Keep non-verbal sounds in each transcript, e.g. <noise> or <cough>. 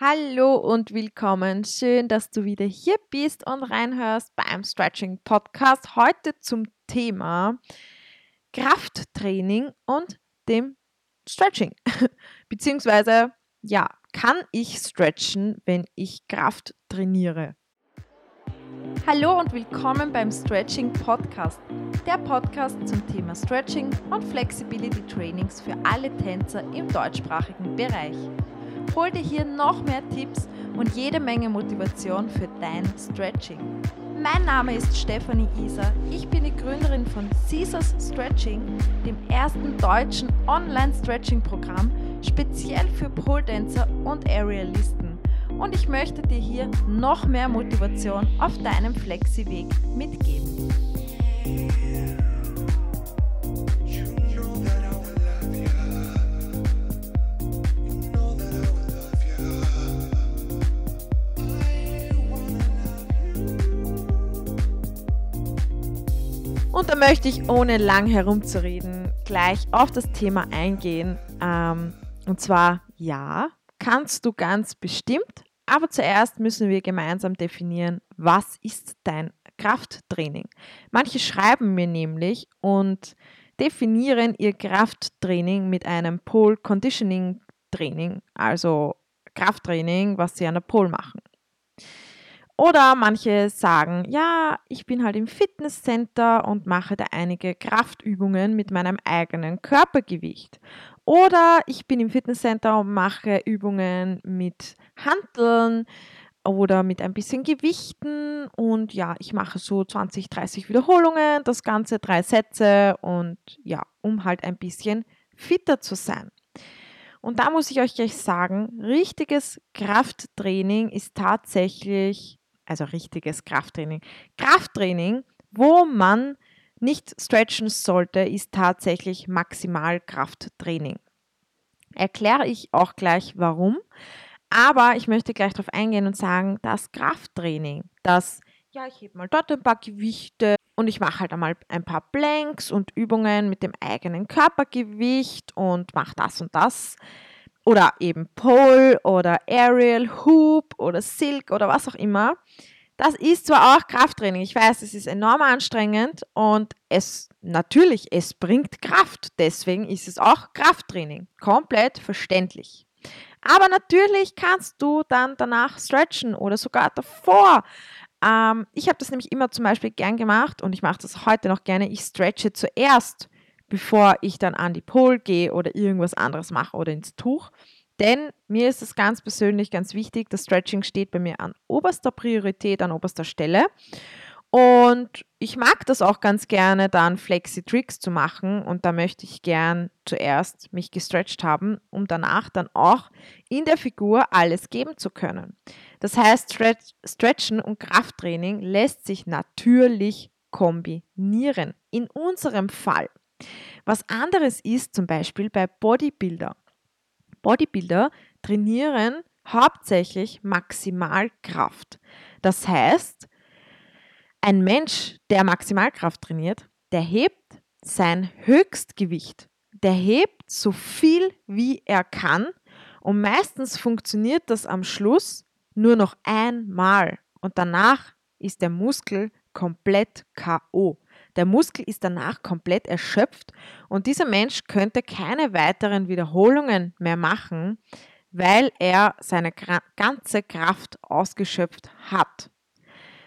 Hallo und willkommen. Schön, dass du wieder hier bist und reinhörst beim Stretching Podcast. Heute zum Thema Krafttraining und dem Stretching. <laughs> Beziehungsweise, ja, kann ich stretchen, wenn ich Kraft trainiere? Hallo und willkommen beim Stretching Podcast, der Podcast zum Thema Stretching und Flexibility Trainings für alle Tänzer im deutschsprachigen Bereich. Hol dir hier noch mehr Tipps und jede Menge Motivation für dein Stretching. Mein Name ist Stefanie Isa. Ich bin die Gründerin von Caesars Stretching, dem ersten deutschen Online-Stretching-Programm speziell für Pole-Dancer und Aerialisten. Und ich möchte dir hier noch mehr Motivation auf deinem Flexi-Weg mitgeben. Und da möchte ich, ohne lang herumzureden, gleich auf das Thema eingehen. Ähm, und zwar, ja, kannst du ganz bestimmt, aber zuerst müssen wir gemeinsam definieren, was ist dein Krafttraining. Manche schreiben mir nämlich und definieren ihr Krafttraining mit einem Pole Conditioning Training, also Krafttraining, was sie an der Pole machen. Oder manche sagen, ja, ich bin halt im Fitnesscenter und mache da einige Kraftübungen mit meinem eigenen Körpergewicht. Oder ich bin im Fitnesscenter und mache Übungen mit Handeln oder mit ein bisschen Gewichten und ja, ich mache so 20, 30 Wiederholungen, das Ganze drei Sätze und ja, um halt ein bisschen fitter zu sein. Und da muss ich euch gleich sagen, richtiges Krafttraining ist tatsächlich also richtiges Krafttraining. Krafttraining, wo man nicht stretchen sollte, ist tatsächlich Maximalkrafttraining. Erkläre ich auch gleich warum. Aber ich möchte gleich darauf eingehen und sagen, das Krafttraining, das, ja, ich hebe mal dort ein paar Gewichte und ich mache halt einmal ein paar Blanks und Übungen mit dem eigenen Körpergewicht und mache das und das oder eben Pole oder Aerial, Hoop oder Silk oder was auch immer. Das ist zwar auch Krafttraining. Ich weiß, es ist enorm anstrengend und es natürlich, es bringt Kraft. Deswegen ist es auch Krafttraining. Komplett verständlich. Aber natürlich kannst du dann danach stretchen oder sogar davor. Ähm, ich habe das nämlich immer zum Beispiel gern gemacht und ich mache das heute noch gerne. Ich stretche zuerst bevor ich dann an die Pole gehe oder irgendwas anderes mache oder ins Tuch. Denn mir ist es ganz persönlich ganz wichtig, das Stretching steht bei mir an oberster Priorität, an oberster Stelle. Und ich mag das auch ganz gerne, dann Flexi-Tricks zu machen. Und da möchte ich gern zuerst mich gestretched haben, um danach dann auch in der Figur alles geben zu können. Das heißt, Stretchen und Krafttraining lässt sich natürlich kombinieren. In unserem Fall was anderes ist zum Beispiel bei Bodybuilder. Bodybuilder trainieren hauptsächlich Maximalkraft. Das heißt, ein Mensch, der Maximalkraft trainiert, der hebt sein Höchstgewicht. Der hebt so viel, wie er kann. Und meistens funktioniert das am Schluss nur noch einmal. Und danach ist der Muskel komplett KO. Der Muskel ist danach komplett erschöpft und dieser Mensch könnte keine weiteren Wiederholungen mehr machen, weil er seine ganze Kraft ausgeschöpft hat.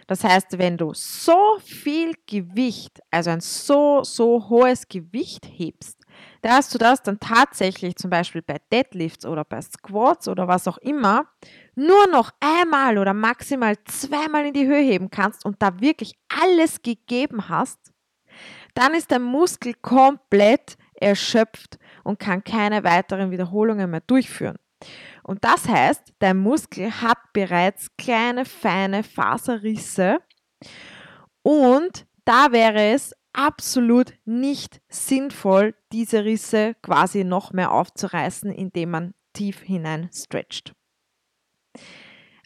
Das heißt, wenn du so viel Gewicht, also ein so, so hohes Gewicht hebst, dass du das dann tatsächlich zum Beispiel bei Deadlifts oder bei Squats oder was auch immer nur noch einmal oder maximal zweimal in die Höhe heben kannst und da wirklich alles gegeben hast, dann ist der Muskel komplett erschöpft und kann keine weiteren Wiederholungen mehr durchführen. Und das heißt, dein Muskel hat bereits kleine, feine Faserrisse und da wäre es absolut nicht sinnvoll, diese Risse quasi noch mehr aufzureißen, indem man tief hinein stretcht.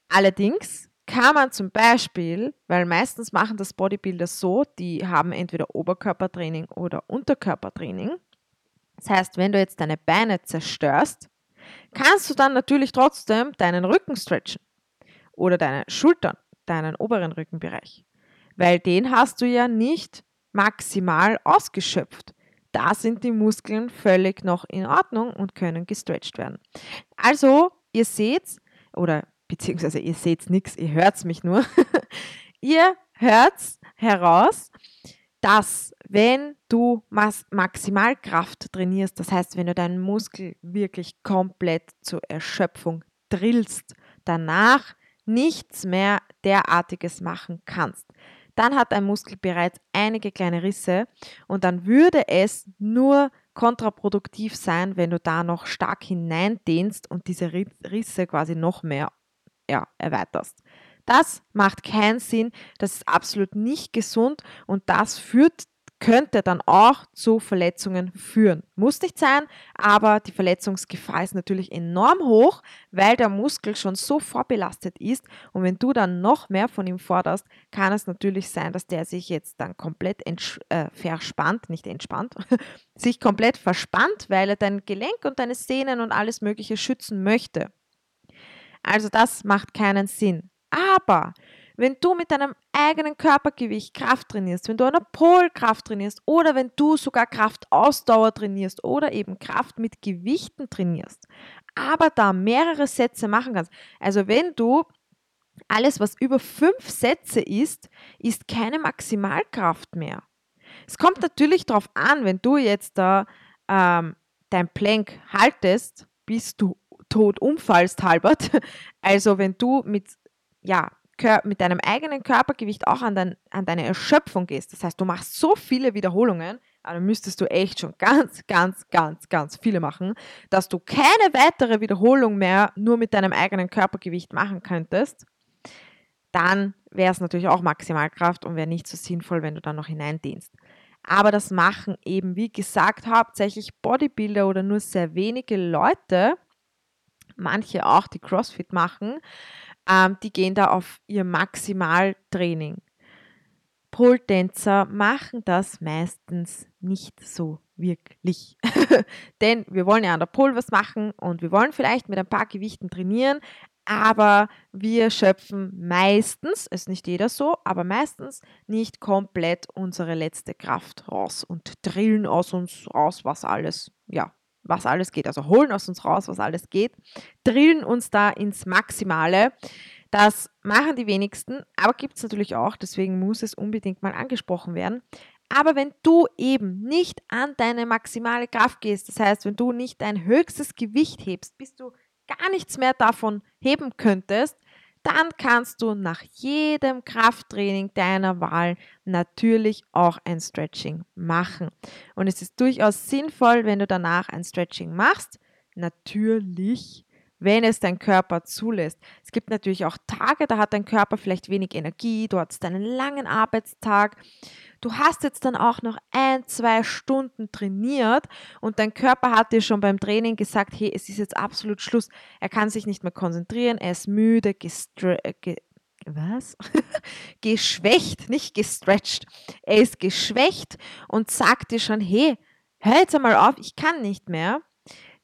Allerdings kann man zum Beispiel, weil meistens machen das Bodybuilder so, die haben entweder Oberkörpertraining oder Unterkörpertraining. Das heißt, wenn du jetzt deine Beine zerstörst, kannst du dann natürlich trotzdem deinen Rücken stretchen oder deine Schultern, deinen oberen Rückenbereich, weil den hast du ja nicht maximal ausgeschöpft. Da sind die Muskeln völlig noch in Ordnung und können gestretcht werden. Also, ihr seht, oder beziehungsweise ihr seht nichts, ihr hört mich nur. <laughs> ihr hört heraus, dass wenn du Maximalkraft trainierst, das heißt, wenn du deinen Muskel wirklich komplett zur Erschöpfung drillst, danach nichts mehr derartiges machen kannst, dann hat ein Muskel bereits einige kleine Risse und dann würde es nur kontraproduktiv sein, wenn du da noch stark hineindehnst und diese Risse quasi noch mehr ja, erweiterst. Das macht keinen Sinn, das ist absolut nicht gesund und das führt könnte dann auch zu Verletzungen führen. Muss nicht sein, aber die Verletzungsgefahr ist natürlich enorm hoch, weil der Muskel schon so vorbelastet ist und wenn du dann noch mehr von ihm forderst, kann es natürlich sein, dass der sich jetzt dann komplett äh, verspannt, nicht entspannt, <laughs> sich komplett verspannt, weil er dein Gelenk und deine Sehnen und alles Mögliche schützen möchte. Also das macht keinen Sinn. Aber wenn du mit deinem eigenen Körpergewicht Kraft trainierst, wenn du eine Polkraft trainierst oder wenn du sogar Kraftausdauer trainierst oder eben Kraft mit Gewichten trainierst, aber da mehrere Sätze machen kannst. Also wenn du alles, was über fünf Sätze ist, ist keine Maximalkraft mehr. Es kommt natürlich darauf an, wenn du jetzt da ähm, dein Plank haltest, bis du tot umfallst halbert. <laughs> Also wenn du mit ja, mit deinem eigenen Körpergewicht auch an, dein, an deine Erschöpfung gehst, das heißt, du machst so viele Wiederholungen, dann müsstest du echt schon ganz, ganz, ganz, ganz viele machen, dass du keine weitere Wiederholung mehr nur mit deinem eigenen Körpergewicht machen könntest, dann wäre es natürlich auch Maximalkraft und wäre nicht so sinnvoll, wenn du dann noch hineindehnst. Aber das machen eben, wie gesagt, hauptsächlich Bodybuilder oder nur sehr wenige Leute, manche auch, die CrossFit machen, ähm, die gehen da auf ihr Maximaltraining. Pole-Tänzer machen das meistens nicht so wirklich. <laughs> Denn wir wollen ja an der Pole was machen und wir wollen vielleicht mit ein paar Gewichten trainieren, aber wir schöpfen meistens, ist nicht jeder so, aber meistens nicht komplett unsere letzte Kraft raus und drillen aus uns raus, was alles, ja, was alles geht. Also holen aus uns raus, was alles geht, drillen uns da ins Maximale. Das machen die wenigsten, aber gibt es natürlich auch, deswegen muss es unbedingt mal angesprochen werden. Aber wenn du eben nicht an deine maximale Kraft gehst, das heißt, wenn du nicht dein höchstes Gewicht hebst, bis du gar nichts mehr davon heben könntest, dann kannst du nach jedem Krafttraining deiner Wahl natürlich auch ein Stretching machen. Und es ist durchaus sinnvoll, wenn du danach ein Stretching machst. Natürlich wenn es dein Körper zulässt. Es gibt natürlich auch Tage, da hat dein Körper vielleicht wenig Energie, du hast einen langen Arbeitstag, du hast jetzt dann auch noch ein, zwei Stunden trainiert und dein Körper hat dir schon beim Training gesagt, hey, es ist jetzt absolut Schluss, er kann sich nicht mehr konzentrieren, er ist müde, äh, ge was? <laughs> geschwächt, nicht gestretched. Er ist geschwächt und sagt dir schon, hey, hör jetzt einmal auf, ich kann nicht mehr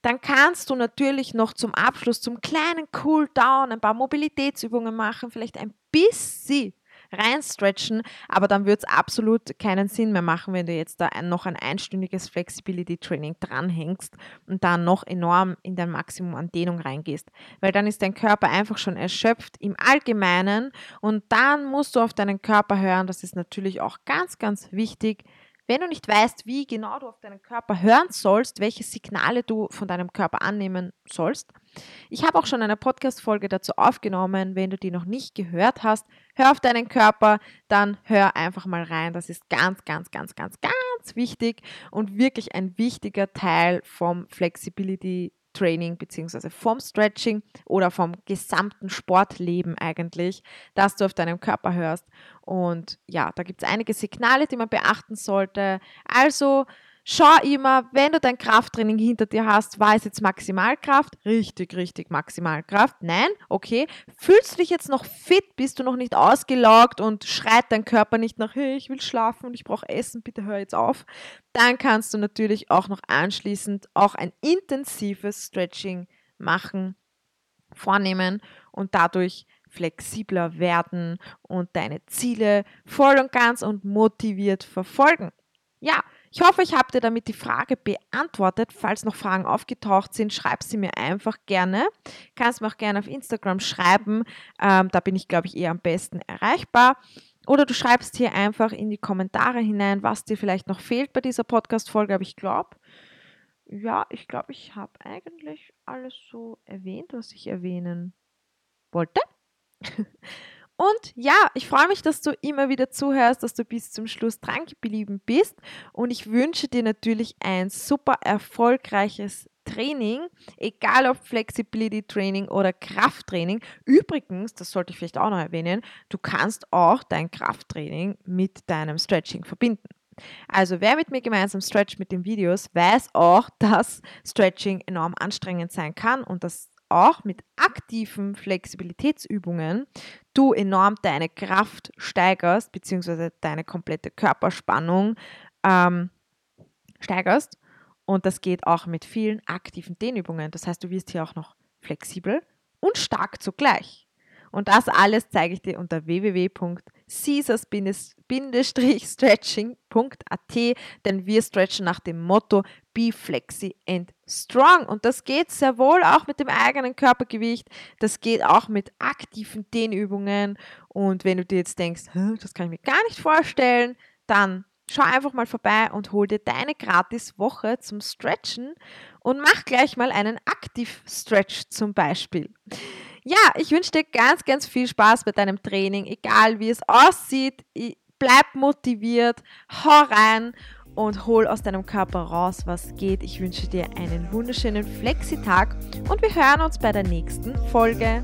dann kannst du natürlich noch zum Abschluss, zum kleinen Cool-Down, ein paar Mobilitätsübungen machen, vielleicht ein bisschen reinstretchen, aber dann wird es absolut keinen Sinn mehr machen, wenn du jetzt da noch ein einstündiges Flexibility-Training dranhängst und dann noch enorm in dein Maximum an Dehnung reingehst, weil dann ist dein Körper einfach schon erschöpft im Allgemeinen und dann musst du auf deinen Körper hören, das ist natürlich auch ganz, ganz wichtig, wenn du nicht weißt, wie genau du auf deinen Körper hören sollst, welche Signale du von deinem Körper annehmen sollst, ich habe auch schon eine Podcast-Folge dazu aufgenommen. Wenn du die noch nicht gehört hast, hör auf deinen Körper, dann hör einfach mal rein. Das ist ganz, ganz, ganz, ganz, ganz wichtig und wirklich ein wichtiger Teil vom Flexibility Training beziehungsweise vom Stretching oder vom gesamten Sportleben eigentlich, dass du auf deinem Körper hörst. Und ja, da gibt es einige Signale, die man beachten sollte. Also Schau immer, wenn du dein Krafttraining hinter dir hast, war es jetzt Maximalkraft? Richtig, richtig Maximalkraft. Nein? Okay. Fühlst du dich jetzt noch fit? Bist du noch nicht ausgelaugt und schreit dein Körper nicht nach, hey, ich will schlafen und ich brauche Essen, bitte hör jetzt auf? Dann kannst du natürlich auch noch anschließend auch ein intensives Stretching machen, vornehmen und dadurch flexibler werden und deine Ziele voll und ganz und motiviert verfolgen. Ja, ich hoffe, ich habe dir damit die Frage beantwortet. Falls noch Fragen aufgetaucht sind, schreib sie mir einfach gerne. Kannst mir auch gerne auf Instagram schreiben. Ähm, da bin ich, glaube ich, eher am besten erreichbar. Oder du schreibst hier einfach in die Kommentare hinein, was dir vielleicht noch fehlt bei dieser Podcast-Folge. Aber ich glaube, ja, ich glaube, ich habe eigentlich alles so erwähnt, was ich erwähnen wollte. <laughs> Und ja, ich freue mich, dass du immer wieder zuhörst, dass du bis zum Schluss dran geblieben bist. Und ich wünsche dir natürlich ein super erfolgreiches Training, egal ob Flexibility Training oder Krafttraining. Übrigens, das sollte ich vielleicht auch noch erwähnen, du kannst auch dein Krafttraining mit deinem Stretching verbinden. Also wer mit mir gemeinsam stretcht mit den Videos, weiß auch, <laughs> dass Stretching enorm anstrengend sein kann und dass auch mit aktiven Flexibilitätsübungen du enorm deine Kraft steigerst, beziehungsweise deine komplette Körperspannung ähm, steigerst. Und das geht auch mit vielen aktiven Dehnübungen. Das heißt, du wirst hier auch noch flexibel und stark zugleich. Und das alles zeige ich dir unter www.caesars-stretching.at, denn wir stretchen nach dem Motto Be Flexi and Strong. Und das geht sehr wohl auch mit dem eigenen Körpergewicht. Das geht auch mit aktiven Dehnübungen. Und wenn du dir jetzt denkst, das kann ich mir gar nicht vorstellen, dann schau einfach mal vorbei und hol dir deine gratis Woche zum Stretchen und mach gleich mal einen Aktiv-Stretch zum Beispiel. Ja, ich wünsche dir ganz, ganz viel Spaß bei deinem Training, egal wie es aussieht. Bleib motiviert, hau rein und hol aus deinem Körper raus, was geht. Ich wünsche dir einen wunderschönen Flexitag und wir hören uns bei der nächsten Folge.